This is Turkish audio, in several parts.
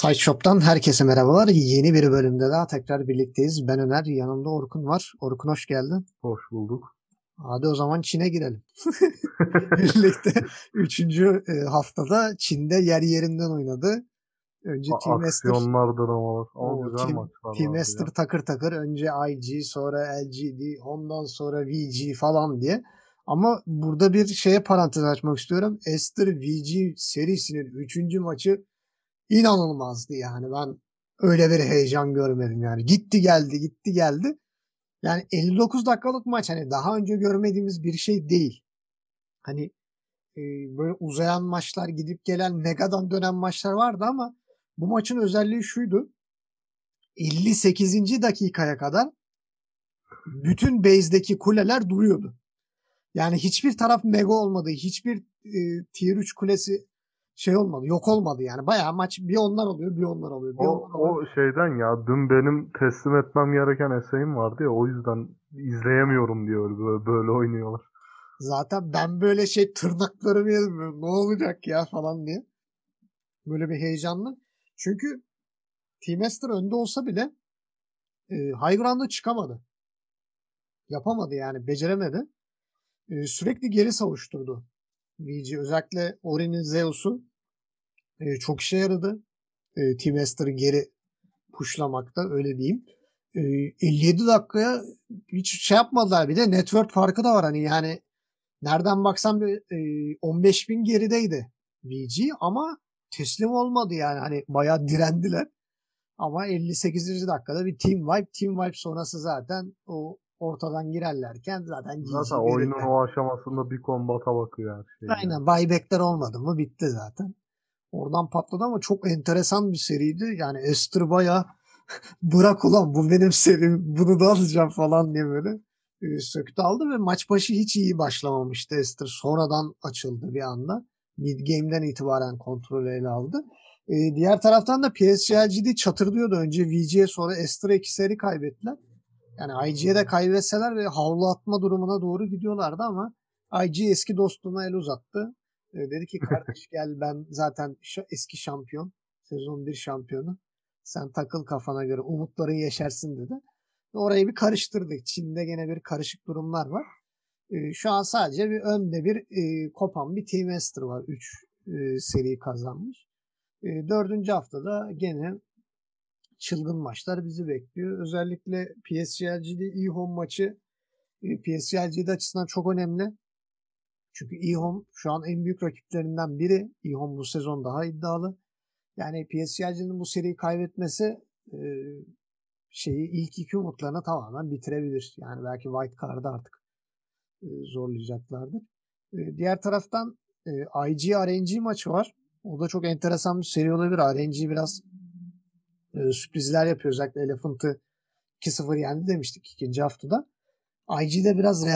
Sideshop'tan herkese merhabalar. Yeni bir bölümde daha tekrar birlikteyiz. Ben Öner, yanımda Orkun var. Orkun hoş geldin. Hoş bulduk. Hadi o zaman Çin'e girelim. Birlikte üçüncü e, haftada Çin'de yer yerinden oynadı. Önce Team Aksiyonlar dramalar. Ama O, güzel Team- maçlar Team Esther ya. takır takır. Önce IG, sonra LGD, ondan sonra VG falan diye. Ama burada bir şeye parantez açmak istiyorum. Esther VG serisinin üçüncü maçı inanılmazdı yani. Ben öyle bir heyecan görmedim yani. Gitti geldi gitti geldi. Yani 59 dakikalık maç hani daha önce görmediğimiz bir şey değil. Hani e, böyle uzayan maçlar gidip gelen megadan dönen maçlar vardı ama bu maçın özelliği şuydu. 58. dakikaya kadar bütün base'deki kuleler duruyordu. Yani hiçbir taraf mega olmadı. Hiçbir e, tier 3 kulesi şey olmadı. Yok olmadı yani. Bayağı maç bir onlar oluyor, bir onlar oluyor. Bir O, onlar oluyor. o şeyden ya dün benim teslim etmem gereken eseğim vardı ya o yüzden izleyemiyorum diyor böyle, böyle oynuyorlar. Zaten ben böyle şey tırnaklarımı yedim. Ne olacak ya falan diye. Böyle bir heyecanlı. Çünkü Team Esther önde olsa bile e, high ground'a çıkamadı. Yapamadı yani. Beceremedi. E, sürekli geri savuşturdu. VG. Özellikle Ori'nin Zeus'u e, çok işe yaradı. E, Team Esther'ı geri pushlamakta öyle diyeyim. E, 57 dakikaya hiç şey yapmadılar. Bir de network farkı da var hani yani nereden baksan bir e, 15 bin gerideydi VG ama teslim olmadı yani hani bayağı direndiler. Ama 58. dakikada bir team wipe. Team wipe sonrası zaten o ortadan girerlerken zaten Zaten oyunun verirler. o aşamasında bir kombata bakıyor her şey. Aynen buybackler olmadı mı bitti zaten. Oradan patladı ama çok enteresan bir seriydi. Yani Esther bayağı bırak ulan bu benim serim bunu da alacağım falan diye böyle e, söktü aldı ve maç başı hiç iyi başlamamıştı Esther. Sonradan açıldı bir anda. Mid game'den itibaren kontrolü ele aldı. E, diğer taraftan da PSG çatırdıyordu. Önce VG'ye sonra Esther'a iki seri kaybettiler. Yani IG'ye de kaybetseler ve havlu atma durumuna doğru gidiyorlardı ama IG eski dostuna el uzattı. E, dedi ki kardeş gel ben zaten eski şampiyon. Sezon 1 şampiyonu. Sen takıl kafana göre umutların yeşersin dedi. Orayı bir karıştırdık. Çin'de gene bir karışık durumlar var. E, şu an sadece bir önde bir e, kopan bir Team Esther var. 3 seri kazanmış. E, dördüncü haftada gene çılgın maçlar bizi bekliyor. Özellikle PSG'de e-home maçı e, PSG'de açısından çok önemli. Çünkü e-home şu an en büyük rakiplerinden biri. e-home bu sezon daha iddialı. Yani PSG'nin bu seriyi kaybetmesi e, şeyi ilk iki umutlarını tamamen bitirebilir. Yani belki White Card'ı artık e, zorlayacaklardır. E, diğer taraftan e, IG RNG maçı var. O da çok enteresan bir seri olabilir. RNG biraz e, sürprizler yapıyor. Özellikle Elephant'ı 2-0 yendi demiştik ikinci haftada. IG'de biraz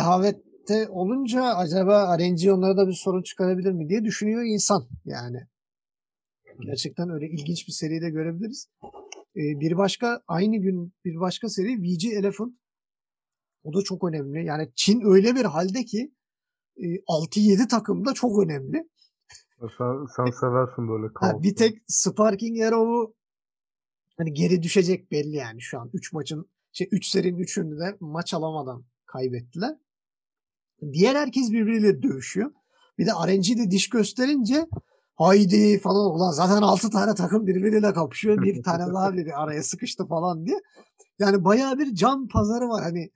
rehavette olunca acaba RNG onlara da bir sorun çıkarabilir mi diye düşünüyor insan yani. Gerçekten öyle ilginç bir seri de görebiliriz. E, bir başka aynı gün bir başka seri VG Elephant. O da çok önemli. Yani Çin öyle bir halde ki e, 6-7 takım da çok önemli. Sen, sen seversin böyle kaosu. bir tek Sparking Arrow'u hani geri düşecek belli yani şu an. 3 maçın şey 3 serinin 3'ünü de maç alamadan kaybettiler. Diğer herkes birbiriyle dövüşüyor. Bir de RNG de diş gösterince haydi falan ulan zaten 6 tane takım birbiriyle kapışıyor. Bir tane daha biri araya sıkıştı falan diye. Yani bayağı bir can pazarı var. Hani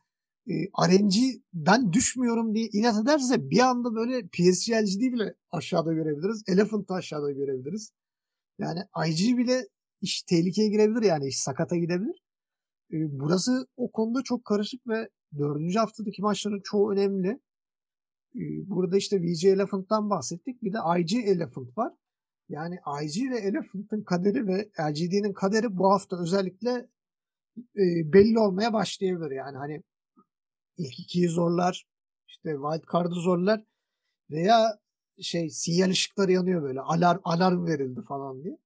e, RNG ben düşmüyorum diye inat ederse bir anda böyle PSG'yi bile aşağıda görebiliriz. Elephant'ı aşağıda görebiliriz. Yani IG bile iş tehlikeye girebilir yani iş sakata gidebilir. E, burası o konuda çok karışık ve dördüncü haftadaki maçların çoğu önemli. E, burada işte VG Elephant'tan bahsettik. Bir de IG Elephant var. Yani IG ve Elephant'ın kaderi ve LGD'nin kaderi bu hafta özellikle e, belli olmaya başlayabilir. Yani hani ilk ikiyi zorlar, işte wild card'ı zorlar veya şey sinyal ışıkları yanıyor böyle alarm alarm verildi falan diye.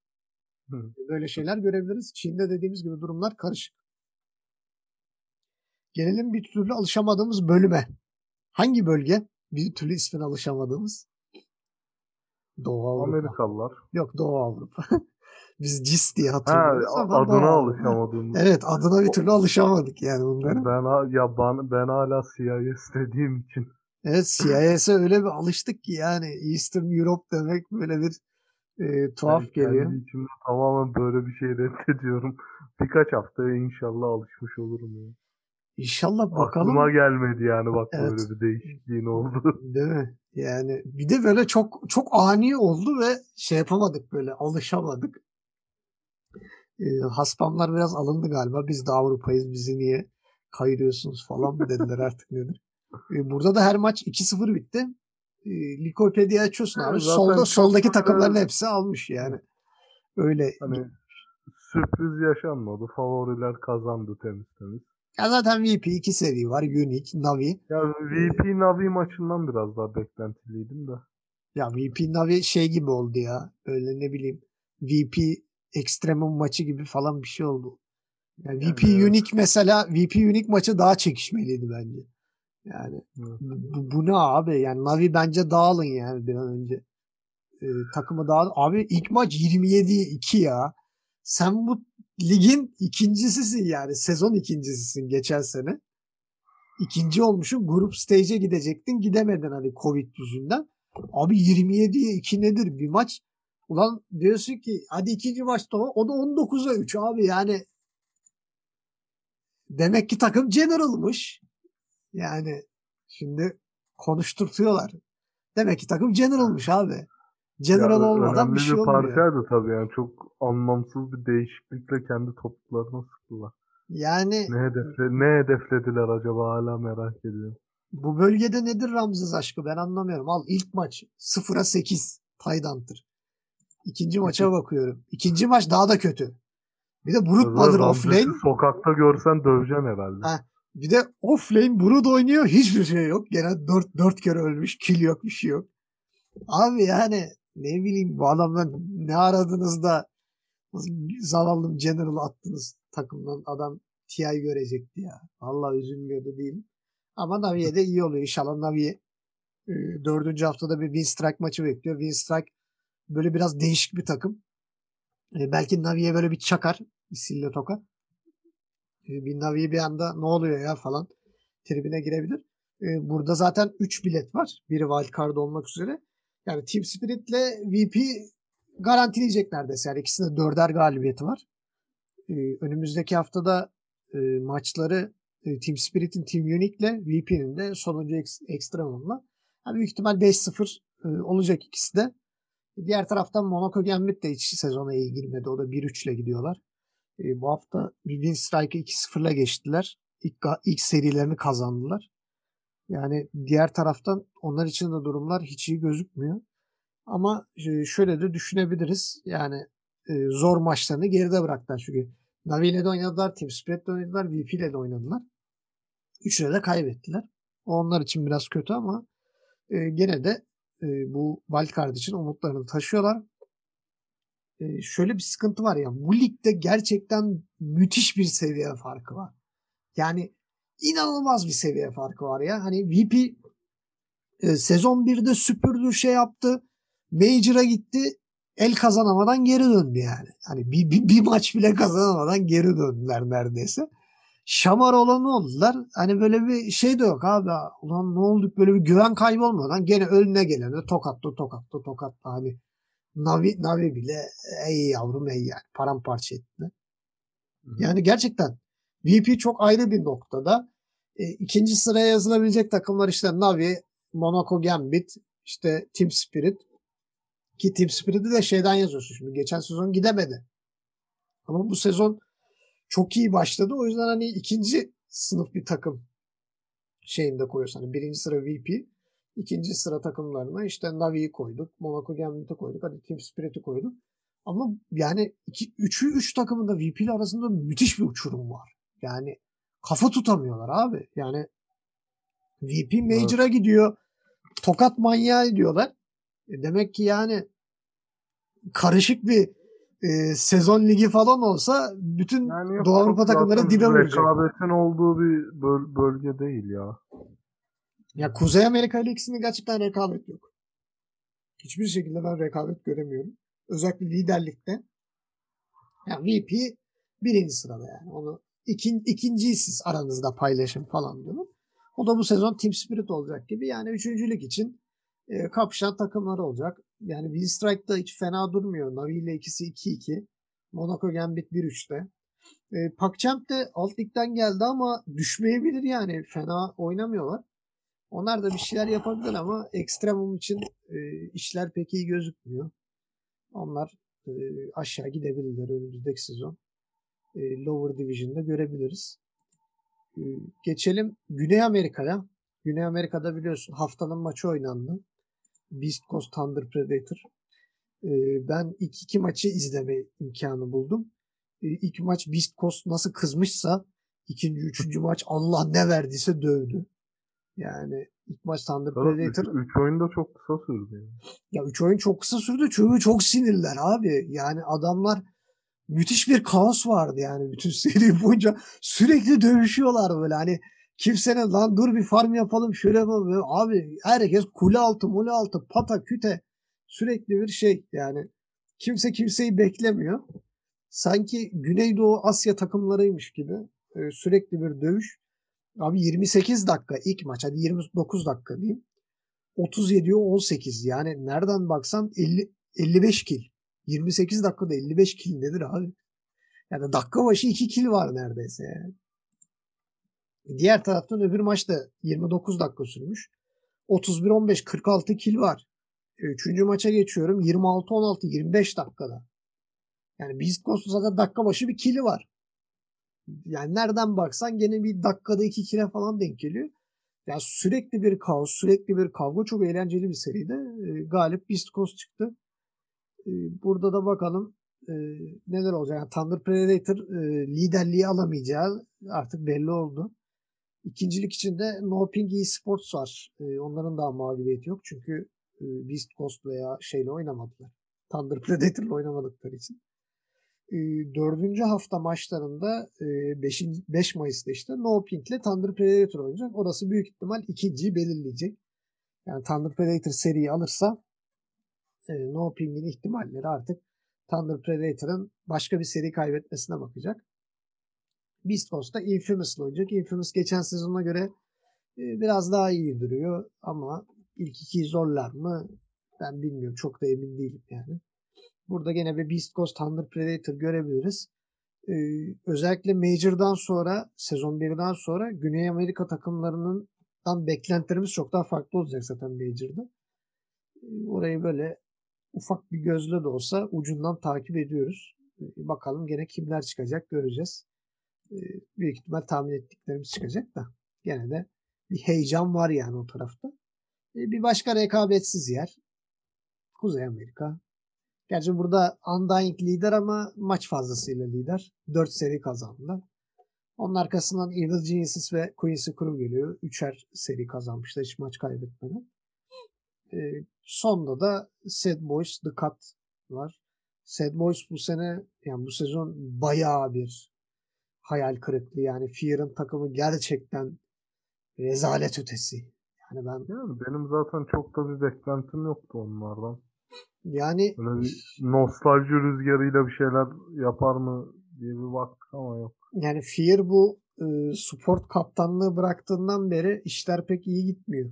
Hı. Böyle şeyler görebiliriz. Çin'de dediğimiz gibi durumlar karışık. Gelelim bir türlü alışamadığımız bölüme. Hangi bölge? Bir türlü ismine alışamadığımız. Doğu Avrupa. Amerikalılar. Yok Doğu Avrupa. Biz CIS diye Ha, hatırlıyoruz ama adına bu- alışamadım. Evet adına bir türlü alışamadık yani bunların. Ben ha- ya ben, ben hala CIS dediğim için. Evet CIS'e öyle bir alıştık ki yani Eastern Europe demek böyle bir e, tuhaf Ben geliyor. Kendi içimde tamamen böyle bir şey reddediyorum. Birkaç haftaya inşallah alışmış olurum ya. İnşallah bakalım. Aklıma gelmedi yani bak Evet. böyle bir değişikliğin oldu. Değil mi? Yani bir de böyle çok çok ani oldu ve şey yapamadık böyle alışamadık. E, haspamlar biraz alındı galiba. Biz de Avrupa'yız bizi niye kayırıyorsunuz falan mı dediler artık nedir. E, burada da her maç 2-0 bitti. E, Likopedia açıyorsun abi. Zaten Solda çok soldaki böyle- takımların hepsi almış yani. Öyle. Hani sürpriz yaşanmadı. Favoriler kazandı temiz temiz. Ya zaten VP iki seri var. Unique, Navi. Ya VP Navi maçından biraz daha beklentiliydim de. Ya VP Navi şey gibi oldu ya. Öyle ne bileyim. VP Extremum maçı gibi falan bir şey oldu. Yani VP evet. Unique mesela VP Unique maçı daha çekişmeliydi bence. Yani Evet. bu, bu ne abi? Yani Navi bence dağılın yani bir an önce. Ee, takımı dağıl. Abi ilk maç 27'ye 2 ya. Sen bu ligin ikincisisin yani. Sezon ikincisisin geçen sene. İkinci olmuşsun. Grup stage'e gidecektin. Gidemedin hani Covid yüzünden. Abi 27'ye 2 nedir bir maç? Ulan diyorsun ki hadi ikinci maçta o, o da 19'a 3 abi yani demek ki takım general'mış. Yani şimdi konuşturtuyorlar. Demek ki takım general'mış abi. General Ya, olmadan önemli bir şey olmuyor. parçaydı tabii yani çok anlamsız bir değişiklikle kendi topuklarına sıktılar. Yani Ne hedefle ne hedeflediler acaba hala merak ediyorum. bu bölgede nedir Ramzes aşkı ben anlamıyorum. Al ilk maç 0'a 8 Tayland'tır. İkinci maça bakıyorum. İkinci maç daha da kötü. Bir de Brut Mother offlane. Sokakta görsen döveceksin herhalde. Ha. Bir de offlane Brood oynuyor. Hiçbir şey yok. Gene 4, 4 kere ölmüş. Kill yok bir şey yok. Abi yani ne bileyim bu adamdan ne aradınız da zavallım General attınız takımdan. Adam TI görecekti ya. Vallahi üzülmüyordu değil. Ama Navi'ye de iyi oluyor. İnşallah Navi'ye e, dördüncü haftada bir Win Strike maçı bekliyor. Win Strike böyle biraz değişik bir takım. E, belki Navi'ye böyle bir çakar. Bir sille tokar. E, bir Navi bir anda ne oluyor ya falan tribine girebilir. E, burada zaten 3 bilet var. Biri wildcard olmak üzere. Yani Team Spirit'le VP garantileyecek neredeyse. Yani ikisinde dörder galibiyeti var. E, önümüzdeki haftada e, maçları e, Team Spirit'in Team Unique'le VP'nin de sonuncu Ex- Extremum'la. Yani büyük ihtimal 5-0 e, olacak ikisi de. Diğer taraftan Monaco Gambit de hiç sezona iyi girmedi. O da 1-3 ile gidiyorlar. E, bu hafta Win Strike'ı 2-0'la geçtiler. İlk, ilk serilerini kazandılar. Yani diğer taraftan onlar için de durumlar hiç iyi gözükmüyor. Ama e, şöyle de düşünebiliriz. Yani e, zor maçlarını geride bıraktılar. Çünkü Navi ile de oynadılar, Team Spirit'le oynadılar, VP ile de oynadılar. Üçüne de kaybettiler. Onlar için biraz kötü ama e, gene de bu wildcard için umutlarını taşıyorlar. Şöyle bir sıkıntı var ya. Bu ligde gerçekten müthiş bir seviye farkı var. Yani inanılmaz bir seviye farkı var ya. Hani VP e, sezon 1'de süpürdü şey yaptı. Major'a gitti. El kazanamadan geri döndü yani. Hani bir, bir, bir maç bile kazanamadan geri döndüler neredeyse. Şamar olanı oldular. Hani böyle bir şey de yok abi. Ulan ne olduk böyle bir güven kaybı olmadan gene önüne gelene tokatlı tokatlı tokatlı hani Navi, Navi bile ey yavrum ey yani paramparça etti. Yani gerçekten VP çok ayrı bir noktada. E, ikinci sıraya yazılabilecek takımlar işte Navi, Monaco Gambit, işte Team Spirit. Ki Team Spirit'i de şeyden yazıyorsun şimdi. Geçen sezon gidemedi. Ama bu sezon çok iyi başladı. O yüzden hani ikinci sınıf bir takım şeyinde koyuyorsun. Hani birinci sıra VP, ikinci sıra takımlarına işte Navi'yi koyduk, Monaco Gambit'i koyduk, hadi Team Spirit'i koyduk. Ama yani iki, üçü üç takımın da VP arasında müthiş bir uçurum var. Yani kafa tutamıyorlar abi. Yani VP Major'a gidiyor. Tokat manyağı diyorlar. E demek ki yani karışık bir e, sezon ligi falan olsa bütün Yani Doğu Avrupa takımları dibe vuracak. Rekabetin olduğu bir böl- bölge değil ya. Ya Kuzey Amerika ile ikisinde gerçekten rekabet yok. Hiçbir şekilde ben rekabet göremiyorum. Özellikle liderlikte. Yani VP birinci sırada yani. Onu ikin, ikinciyi siz aranızda paylaşın falan diyorlar. O da bu sezon Team Spirit olacak gibi. Yani üçüncülük için e, kapışan takımlar olacak. Yani Win Strike'da hiç fena durmuyor. Navi ile ikisi 2-2. Monaco Gambit 1-3'te. E, PacChamp de alt ligden geldi ama düşmeyebilir yani. Fena oynamıyorlar. Onlar da bir şeyler yapabilir ama Extremum için e, işler pek iyi gözükmüyor. Onlar e, aşağı gidebilirler önümüzdeki sezon. E, lower Division'da görebiliriz. E, geçelim Güney Amerika'ya. Güney Amerika'da biliyorsun haftanın maçı oynandı. Beast Coast Thunder Predator. E, ben ilk iki maçı izleme imkanı buldum. E, ilk maç Beast Coast nasıl kızmışsa ikinci, üçüncü maç Allah ne verdiyse dövdü. Yani ilk maç Thunder Predator. 3 oyun da çok kısa sürdü. Yani. Ya 3 oyun çok kısa sürdü çünkü çok sinirler abi. Yani adamlar müthiş bir kaos vardı yani bütün seri boyunca. Sürekli dövüşüyorlar böyle. Hani kimsenin lan dur bir farm yapalım şöyle yapalım. Böyle. abi herkes kule altı mule altı pata küte. Sürekli bir şey yani. Kimse kimseyi beklemiyor. Sanki Güneydoğu Asya takımlarıymış gibi e, sürekli bir dövüş. Abi 28 dakika ilk maç hadi 29 dakika diyeyim. 37'ye 18 yani nereden baksan 50 55 kil 28 dakikada 55 kil nedir abi? Yani dakika başı 2 kil var neredeyse yani. Diğer taraftan öbür maçta 29 dakika sürmüş. 31-15 46 kil var. Üçüncü maça geçiyorum. 26-16 25 dakikada. Yani Beast Coast'un zaten dakika başı bir kili var. Yani nereden baksan gene bir dakikada iki kile falan denk geliyor. Yani sürekli bir kaos, sürekli bir kavga. Çok eğlenceli bir seride. Galip Beast Coast çıktı. Burada da bakalım e, neler olacak. Yani Thunder Predator e, liderliği alamayacağı artık belli oldu. İkincilik için de No Ping Esports var. E, onların daha mağlubiyeti yok. Çünkü Beast Coast veya şeyle oynamadılar. Thunder Predator'la oynamadıkları için. Dördüncü hafta maçlarında 5 e, 5 Mayıs'ta işte No Pink ile Thunder Predator oynayacak. Orası büyük ihtimal ikinciyi belirleyecek. Yani Thunder Predator seriyi alırsa No Ping'in ihtimalleri artık Thunder Predator'ın başka bir seri kaybetmesine bakacak. Beast Coast'ta Infamous'la oynayacak. Infamous geçen sezona göre e, biraz daha iyi duruyor ama ilk ikiyi zorlar mı ben bilmiyorum. Çok da emin değilim yani. Burada gene bir Beast Coast Thunder Predator görebiliriz. Ee, özellikle Major'dan sonra sezon 1'den sonra Güney Amerika takımlarının beklentilerimiz çok daha farklı olacak zaten Major'da. Ee, orayı böyle ufak bir gözle de olsa ucundan takip ediyoruz. Ee, bakalım gene kimler çıkacak göreceğiz. Ee, büyük ihtimal tahmin ettiklerimiz çıkacak da gene de bir heyecan var yani o tarafta. Ee, bir başka rekabetsiz yer. Kuzey Amerika. Gerçi burada Undying lider ama maç fazlasıyla lider. 4 seri kazandı. Onun arkasından Evil Geniuses ve Quincy Crew geliyor. Üçer seri kazanmışlar hiç maç kaybetmeden. E, sonda da Sad Boys The Cut var. Sad Boys bu sene yani bu sezon bayağı bir hayal kırıklığı yani Fear'ın takımı gerçekten rezalet ötesi. Yani ben yani benim zaten çok da bir beklentim yoktu onlardan. Yani Böyle bir nostalji rüzgarıyla bir şeyler yapar mı diye bir baktık ama yok. Yani Fear bu e, sport kaptanlığı bıraktığından beri işler pek iyi gitmiyor.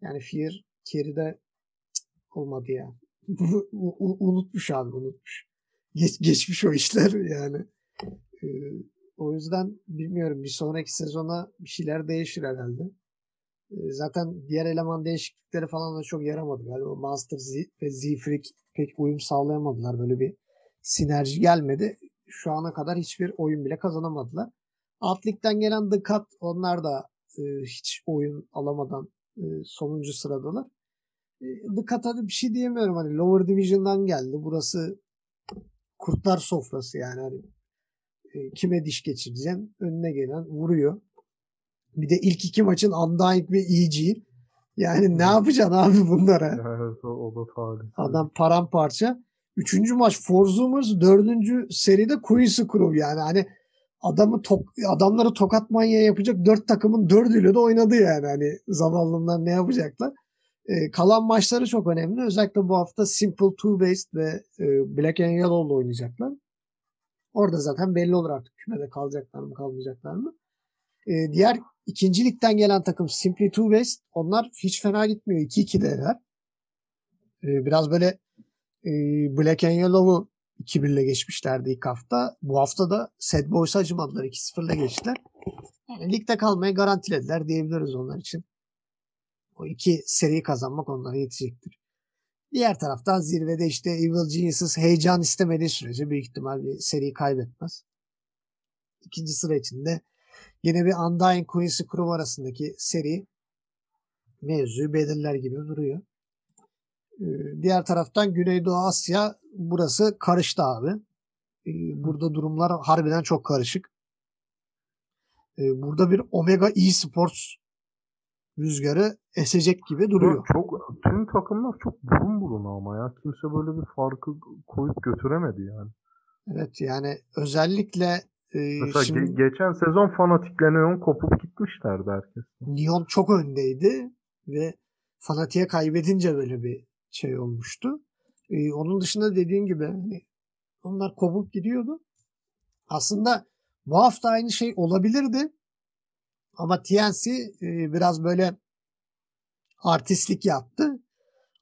Yani Fear Kerry'de olmadı ya. unutmuş abi unutmuş. Geç, geçmiş o işler yani. Ee, o yüzden bilmiyorum bir sonraki sezona bir şeyler değişir herhalde. Ee, zaten diğer eleman değişiklikleri falan da çok yaramadı galiba. Master Z ve Z-Freak pek uyum sağlayamadılar. Böyle bir sinerji gelmedi. Şu ana kadar hiçbir oyun bile kazanamadılar. Alt ligden gelen The Cut onlar da e, hiç oyun alamadan e, sonuncu sıradalar. E, The Cut'a bir şey diyemiyorum. Hani Lower Division'dan geldi. Burası kurtlar sofrası yani. Hani, e, kime diş geçireceksin? Önüne gelen vuruyor. Bir de ilk iki maçın Undying ve EG. Yani ne yapacaksın abi bunlara? Evet, o, o da. Adam paramparça. Üçüncü maç Forzumers, dördüncü seride Quincy Crew yani hani adamı tok, adamları tokat manya yapacak dört takımın dördüyle de oynadı yani hani zavallımlar ne yapacaklar. Ee, kalan maçları çok önemli. Özellikle bu hafta Simple Two Based ve e, Black and Yellow'la oynayacaklar. Orada zaten belli olur artık kümede kalacaklar mı kalmayacaklar mı. Ee, diğer ikinci ligden gelen takım Simply Two West. Onlar hiç fena gitmiyor. 2-2'deler. Ee, biraz böyle e, Black and Yellow'u 2-1 ile geçmişlerdi ilk hafta. Bu hafta da Sad Boys'a acımadılar. 2-0 ile geçtiler. Yani ligde kalmayı garantilediler diyebiliriz onlar için. O iki seriyi kazanmak onlara yetecektir. Diğer taraftan zirvede işte Evil Geniuses heyecan istemediği sürece büyük ihtimal bir seriyi kaybetmez. İkinci sıra içinde yine bir Undying Quincy Kurum arasındaki seri mevzuyu belirler gibi duruyor. Ee, diğer taraftan Güneydoğu Asya burası karıştı abi. Ee, burada durumlar harbiden çok karışık. Ee, burada bir Omega e-sports rüzgarı esecek gibi duruyor. Çok tüm takımlar çok burun buruna ama ya. Kimse böyle bir farkı koyup götüremedi yani. Evet yani özellikle e, Mesela şimdi ge- geçen sezon fanatikle Neon kopup gitmişlerdi herkes. Neon çok öndeydi ve Fanatik'e kaybedince böyle bir şey olmuştu. Ee, onun dışında dediğin gibi hani onlar kopup gidiyordu. Aslında bu hafta aynı şey olabilirdi. Ama TNC e, biraz böyle artistlik yaptı.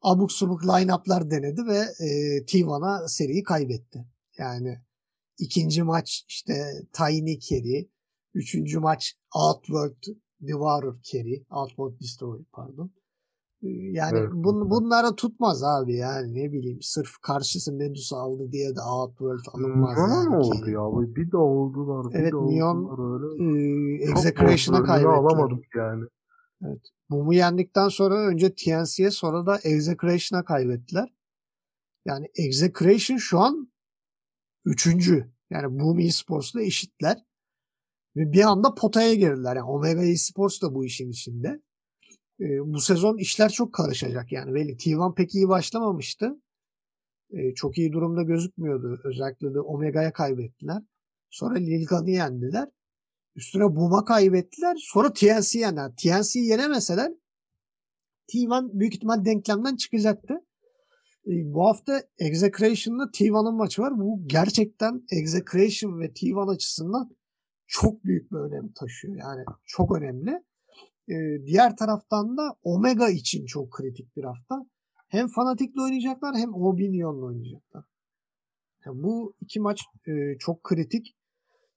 Abuk subuk line-up'lar denedi ve e, T1'a seriyi kaybetti. Yani ikinci maç işte Tiny Carry, üçüncü maç Outworld Devourer Carry, Outworld Destroyer pardon. E, Yani Evet, bun, evet. bunlara tutmaz abi yani ne bileyim sırf karşısı Medusa aldı diye de Outworld alınmaz Neon'a yani. oldu ya? Böyle Bir de oldular, bir Evet, de Neon, oldular öyle. Ee, Çok Execration'a kaybettiler. alamadık yani. Boom'u yendikten sonra önce TNC'ye sonra da Execration'a kaybettiler. Yani Execration şu an üçüncü. Yani Boom Esports'la eşitler. Ve bir anda potaya girdiler. Yani Omega Esports da bu işin içinde. Ee, bu sezon işler çok karışacak yani. Belli T1 pek iyi başlamamıştı. Ee, çok iyi durumda gözükmüyordu. Özellikle de Omega'ya kaybettiler. Sonra Lilgan'ı yendiler. Üstüne Boom'a kaybettiler. Sonra TNC yener. TNC yenemeseler T1 büyük ihtimal denklemden çıkacaktı. Ee, bu hafta Execration'la T1'ın maçı var. Bu gerçekten Execration ve T1 açısından çok büyük bir önem taşıyor. Yani çok önemli. Ee, diğer taraftan da Omega için çok kritik bir hafta. Hem Fanatic'le oynayacaklar hem Obinion'la oynayacaklar. Yani bu iki maç e, çok kritik.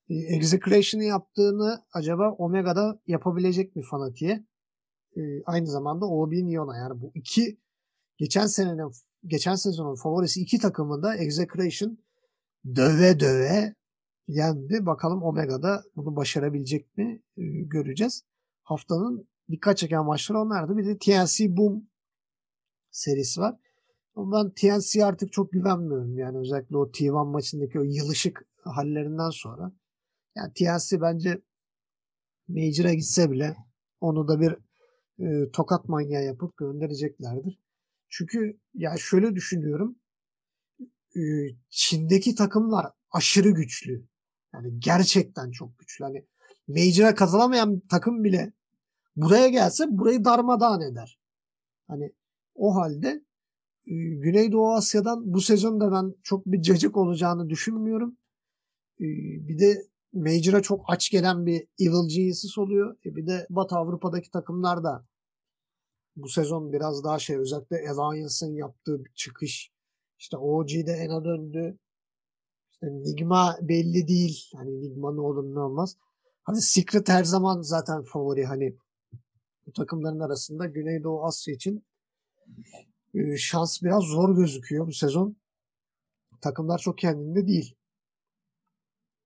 E, Execration'ı yaptığını acaba Omega'da yapabilecek mi Fanatic'e? E, aynı zamanda Obinion'a yani bu iki geçen senenin geçen sezonun favorisi iki takımı da Execration döve döve yendi. Bakalım Omega'da bunu başarabilecek mi e, göreceğiz. Haftanın dikkat çeken maçları onlardı. Bir de TNC Boom serisi var. Ama ben TNC'ye artık çok güvenmiyorum. Yani özellikle o T1 maçındaki o yılışık hallerinden sonra. Yani TNC bence Major'a gitse bile onu da bir e, tokat manyağı yapıp göndereceklerdir. Çünkü ya şöyle düşünüyorum. E, Çin'deki takımlar aşırı güçlü. Yani gerçekten çok güçlü. Hani Major'a kazanamayan takım bile buraya gelse burayı darmadağın eder. Hani o halde e, Güneydoğu Asya'dan bu sezonda ben çok bir cacık olacağını düşünmüyorum. E, Bir de Major'a çok aç gelen bir Evil Geniuses oluyor. E bir de Batı Avrupa'daki takımlar da bu sezon biraz daha şey özellikle Alliance'ın yaptığı bir çıkış. İşte OG'de Ena döndü. İşte Nigma belli değil. Hani Nigma ne olur ne olmaz. Hani Secret her zaman zaten favori. Hani bu takımların arasında Güneydoğu Asya için e, şans biraz zor gözüküyor bu sezon. Takımlar çok kendinde değil.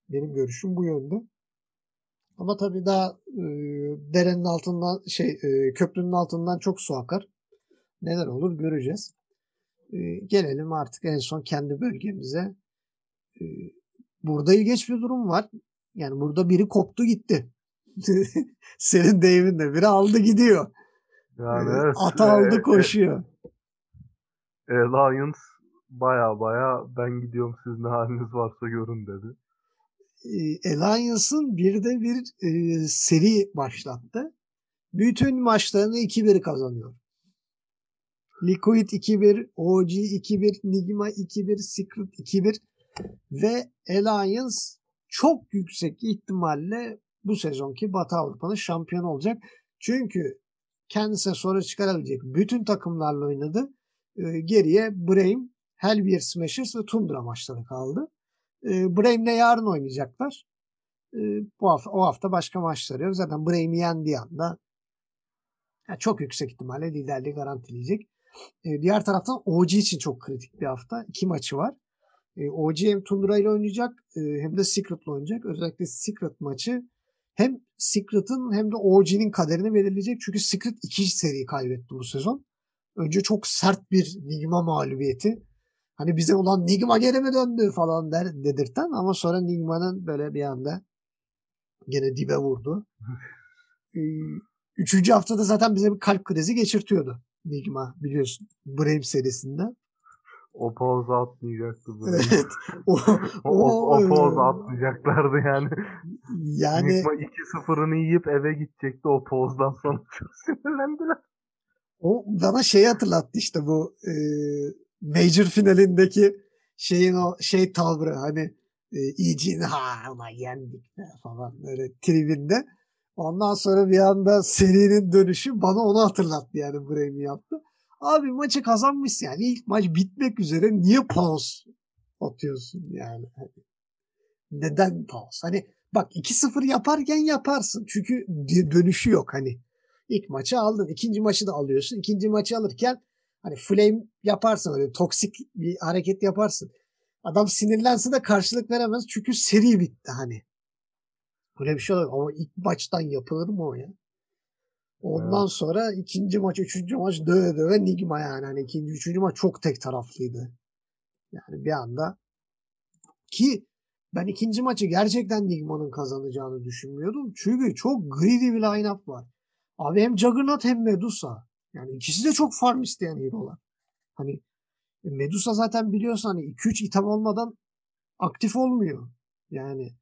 Benim görüşüm bu yönde. Ama tabii daha e, derenin altından şey e, köprünün altından çok su akar. Neler olur göreceğiz. E, gelelim artık en son kendi bölgemize. E, burada ilginç bir durum var. Yani burada biri koptu gitti. Senin deyiminle biri aldı gidiyor. Yani E, evet, Ata aldı e, koşuyor. e, Alliance baya baya ben gidiyorum siz ne haliniz varsa görün dedi. e, Alliance'ın bir de bir e, seri başlattı. Bütün maçlarını 2-1 kazanıyor. Liquid 2-1, OG 2-1, Nigma 2-1, Secret 2-1. Ve Alliance çok yüksek ihtimalle bu sezonki Batı Avrupa'nın şampiyonu olacak. Çünkü kendisine sonra çıkarabilecek bütün takımlarla oynadı. E, geriye Brame, Hellbeer Smashers ve Tundra maçları kaldı. E, Brame'le yarın oynayacaklar. E, bu hafta, o hafta başka maçları yok. Zaten Brame'i yendiği anda yani çok yüksek ihtimalle liderliği garantileyecek. Diğer taraftan OG için çok kritik bir hafta. İki maçı var. E, OG hem Tundra ile oynayacak e, hem de Secret'la oynayacak. Özellikle Secret maçı hem Secret'ın hem de OG'nin kaderini belirleyecek. Çünkü Secret iki seri kaybetti bu sezon. Önce çok sert bir Nigma mağlubiyeti. Hani bize olan Nigma geri mi döndü falan der, dedirten ama sonra Nigma'nın böyle bir anda gene dibe vurdu. Ee, üçüncü haftada zaten bize bir kalp krizi geçirtiyordu Nigma biliyorsun Brave serisinde. O pause atmayacaktı. Evet. O, o, o, o pause atmayacaklardı yani. Yani Nigma 2-0'ını yiyip eve gidecekti. O pause'dan sonra çok sinirlendiler. O bana şeyi hatırlattı işte bu e, Major finalindeki şeyin o şey tavrı hani e, EG'nin ha ulan yendik falan böyle tribinde. Ondan sonra bir anda serinin dönüşü bana onu hatırlattı yani Braymi yaptı. Abi maçı kazanmış yani ilk maç bitmek üzere niye pause atıyorsun yani? Hani neden pause? Hani bak 2-0 yaparken yaparsın çünkü dönüşü yok hani. İlk maçı aldın. ikinci maçı da alıyorsun. İkinci maçı alırken hani flame yaparsın öyle toksik bir hareket yaparsın. Adam sinirlense de karşılık veremez. Çünkü seri bitti hani. Öyle bir şey olur. Ama ilk maçtan yapılır mı o ya? Ondan evet. sonra ikinci maç, üçüncü maç döve döve Nigma yani. Hani ikinci, üçüncü maç çok tek taraflıydı. Yani bir anda ki ben ikinci maçı gerçekten Nigma'nın kazanacağını düşünmüyordum. Çünkü çok greedy bir line-up var. Abi hem Juggernaut hem Medusa. Yani ikisi de çok farm isteyen hero'lar. Hani e, Medusa zaten biliyorsun hani 2-3 item olmadan aktif olmuyor. Yani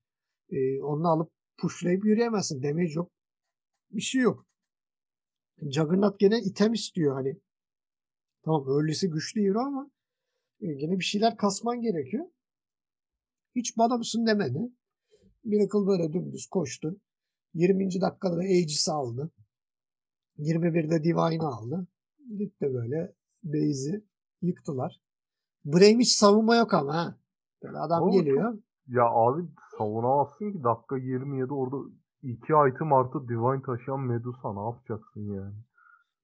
e, onu alıp pushlayıp yürüyemezsin. Damage yok. Bir şey yok. Juggernaut gene item istiyor hani. Tamam öylesi güçlü hero ama e, gene bir şeyler kasman gerekiyor. Hiç bana mısın demedi. Miracle böyle dümdüz koştu. 20. dakikada da Aegis'i aldı. 21'de Divine'ı aldı. Gitti böyle Baze'i yıktılar. Brame hiç savunma yok ama ha. Böyle adam Ama geliyor. Ya abi savunamazsın ki dakika 27 orada iki item artı Divine taşıyan Medusa ne yapacaksın yani?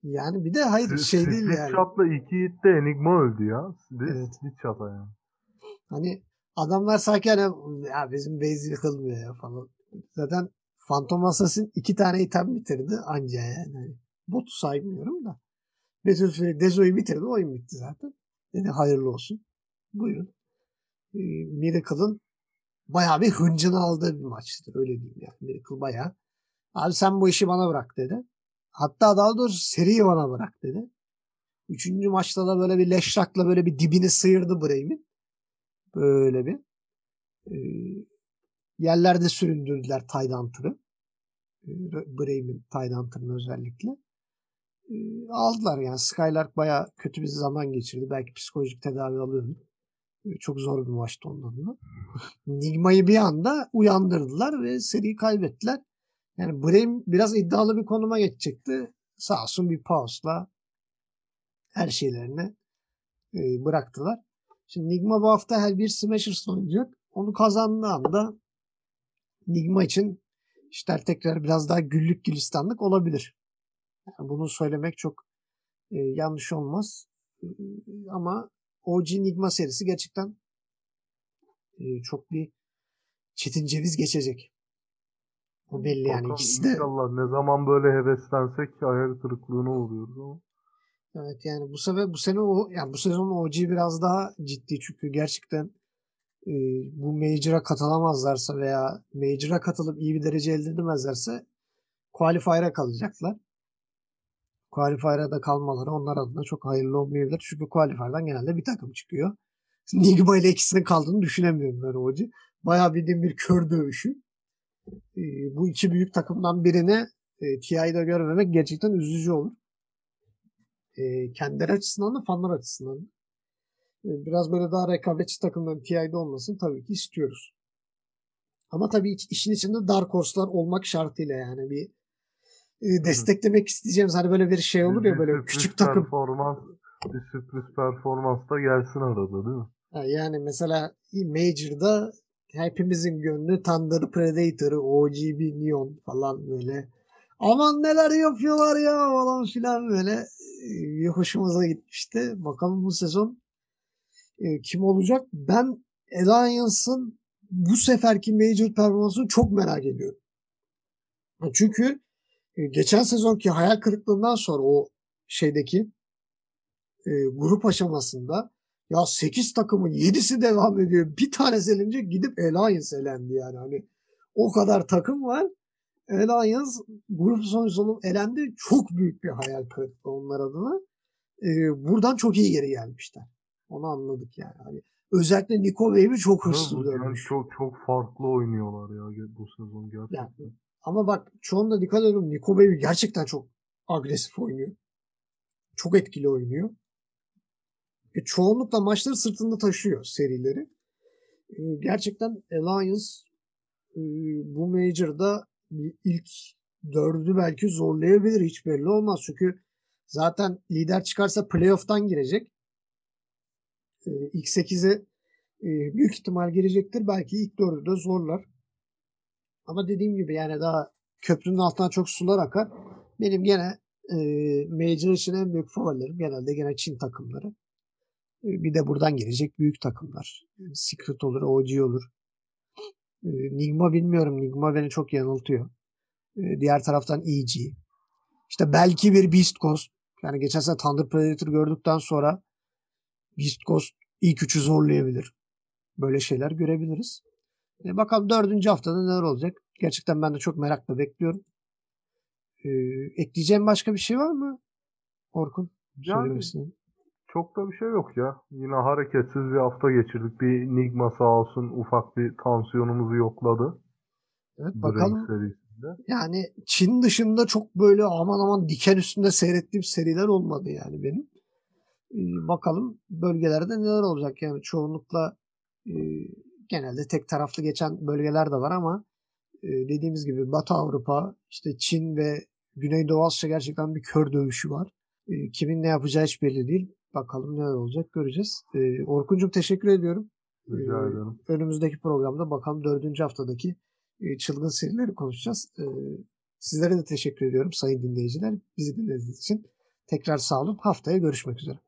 Yani bir de hayır S- şey değil yani. shot'la iki hitte Enigma öldü ya. Evet. split shot'a yani. Hani adamlar sanki hani ya bizim base yıkılmıyor ya falan. Zaten Phantom Assassin iki tane item bitirdi anca yani. Hani botu saymıyorum da. Battlefield Dezo'yu bitirdi oyun bitti zaten. Dedi hayırlı olsun. Buyurun. Ee, Miracle'ın bayağı bir hıncını aldığı bir maçtı. Öyle diyeyim yani. Miracle bayağı. Abi sen bu işi bana bırak dedi. Hatta daha doğrusu seriyi bana bırak dedi. Üçüncü maçta da böyle bir leşrakla böyle bir dibini sıyırdı Brave'in. Böyle bir. Ee, yerlerde süründürdüler Tydhunter'ı. Ee, Brave'in Tydhunter'ını özellikle. Ee, aldılar yani. Skylark bayağı kötü bir zaman geçirdi. Belki psikolojik tedavi alıyordu. Çok zor bir maçtı ondan da. Nigma'yı bir anda uyandırdılar ve seriyi kaybettiler. Yani Brame biraz iddialı bir konuma geçecekti. Sağ olsun bir pause'la her şeylerini e, bıraktılar. Şimdi Nigma bu hafta her bir Smashers'la oynayacak. Onu kazandığı anda Nigma için işler tekrar biraz daha güllük gülistanlık olabilir. Yani bunu söylemek çok e, yanlış olmaz. E, ama OG Nigma serisi gerçekten e, çok bir çetin ceviz geçecek. O belli yani Bakalım ikisi de. inşallah ne zaman böyle heveslensek hayal kırıklığına uğruyoruz ama. Evet yani bu sefer bu sene o yani bu sezon OG biraz daha ciddi çünkü gerçekten e, bu Major'a katılamazlarsa veya Major'a katılıp iyi bir derece elde edemezlerse Qualifier'a kalacaklar. Qualifier'a da kalmaları onlar adına çok hayırlı olmayabilir. Çünkü Qualifier'dan genelde bir takım çıkıyor. Nigma ile ikisinin kaldığını düşünemiyorum ben OG. Bayağı bildiğim bir kör dövüşü. E, bu iki büyük takımdan birini e, TI'de görmemek gerçekten üzücü olur. E, kendileri açısından da fanlar açısından da. biraz böyle daha rekabetçi takımların TI'de olmasını tabii ki istiyoruz. Ama tabii işin içinde Dark Horse'lar olmak şartıyla yani bir desteklemek isteyeceğimiz hani böyle bir şey olur ya böyle küçük takım. Performans, bir sürpriz performans da gelsin arada değil mi? Yani mesela Major'da hepimizin gönlü Thunder Predator, OGB Neon falan böyle. Aman neler yapıyorlar ya falan filan böyle bir hoşumuza gitmişti. Bakalım bu sezon e, kim olacak? Ben Alliance'ın bu seferki Major performansını çok merak ediyorum. Çünkü e, geçen sezonki hayal kırıklığından sonra o şeydeki e, grup aşamasında ya 8 takımın 7'si devam ediyor. Bir tanesi elince gidip Alliance elendi yani. Hani o kadar takım var. Alliance grup sonucu elendi. Çok büyük bir hayal kırıklığı onlar adına. Ee, buradan çok iyi geri gelmişler. Onu anladık yani. Hani özellikle Nico Wave'i çok hırslı görmüş. Yani çok çok farklı oynuyorlar ya bu sezon gerçekten. Yani, ama bak çoğunda dikkat ediyorum Nico Wave gerçekten çok agresif oynuyor. Çok etkili oynuyor. E, çoğunlukla maçları sırtında taşıyor serileri. E, gerçekten Alliance e, bu Major'da ilk dördü belki zorlayabilir. Hiç belli olmaz. Çünkü zaten lider çıkarsa playoff'tan girecek. E, ilk 8'e e, büyük ihtimal girecektir. Belki ilk dördü de zorlar. Ama dediğim gibi yani daha köprünün altından çok sular akar. Benim gene e, Major için en büyük favorilerim genelde gene Çin takımları. Bir de buradan gelecek büyük takımlar. Secret olur, OG olur. Nigma bilmiyorum. Nigma beni çok yanıltıyor. Diğer taraftan EG. İşte belki bir Beast Ghost. Yani geçen sene Thunder Predator gördükten sonra Beast Ghost ilk üçü zorlayabilir. Böyle şeyler görebiliriz. E bakalım dördüncü haftada neler olacak? Gerçekten ben de çok merakla bekliyorum. Ee, ekleyeceğim başka bir şey var mı? Orkun. Yani, çok da bir şey yok ya. Yine hareketsiz bir hafta geçirdik. Bir Nigma sağ olsun ufak bir tansiyonumuzu yokladı. Evet bakalım. Serisinde. Yani Çin dışında çok böyle aman aman diken üstünde seyrettiğim seriler olmadı yani benim. Ee, bakalım bölgelerde neler olacak yani çoğunlukla e, genelde tek taraflı geçen bölgeler de var ama e, dediğimiz gibi Batı Avrupa, işte Çin ve Güneydoğu Asya gerçekten bir kör dövüşü var. E, kimin ne yapacağı hiç belli değil. Bakalım neler olacak göreceğiz. Ee, Orkun'cum teşekkür ediyorum. Rica ederim. Önümüzdeki programda bakalım dördüncü haftadaki e, çılgın serileri konuşacağız. Sizlere de teşekkür ediyorum sayın dinleyiciler. Bizi dinlediğiniz için tekrar sağ olun. Haftaya görüşmek üzere.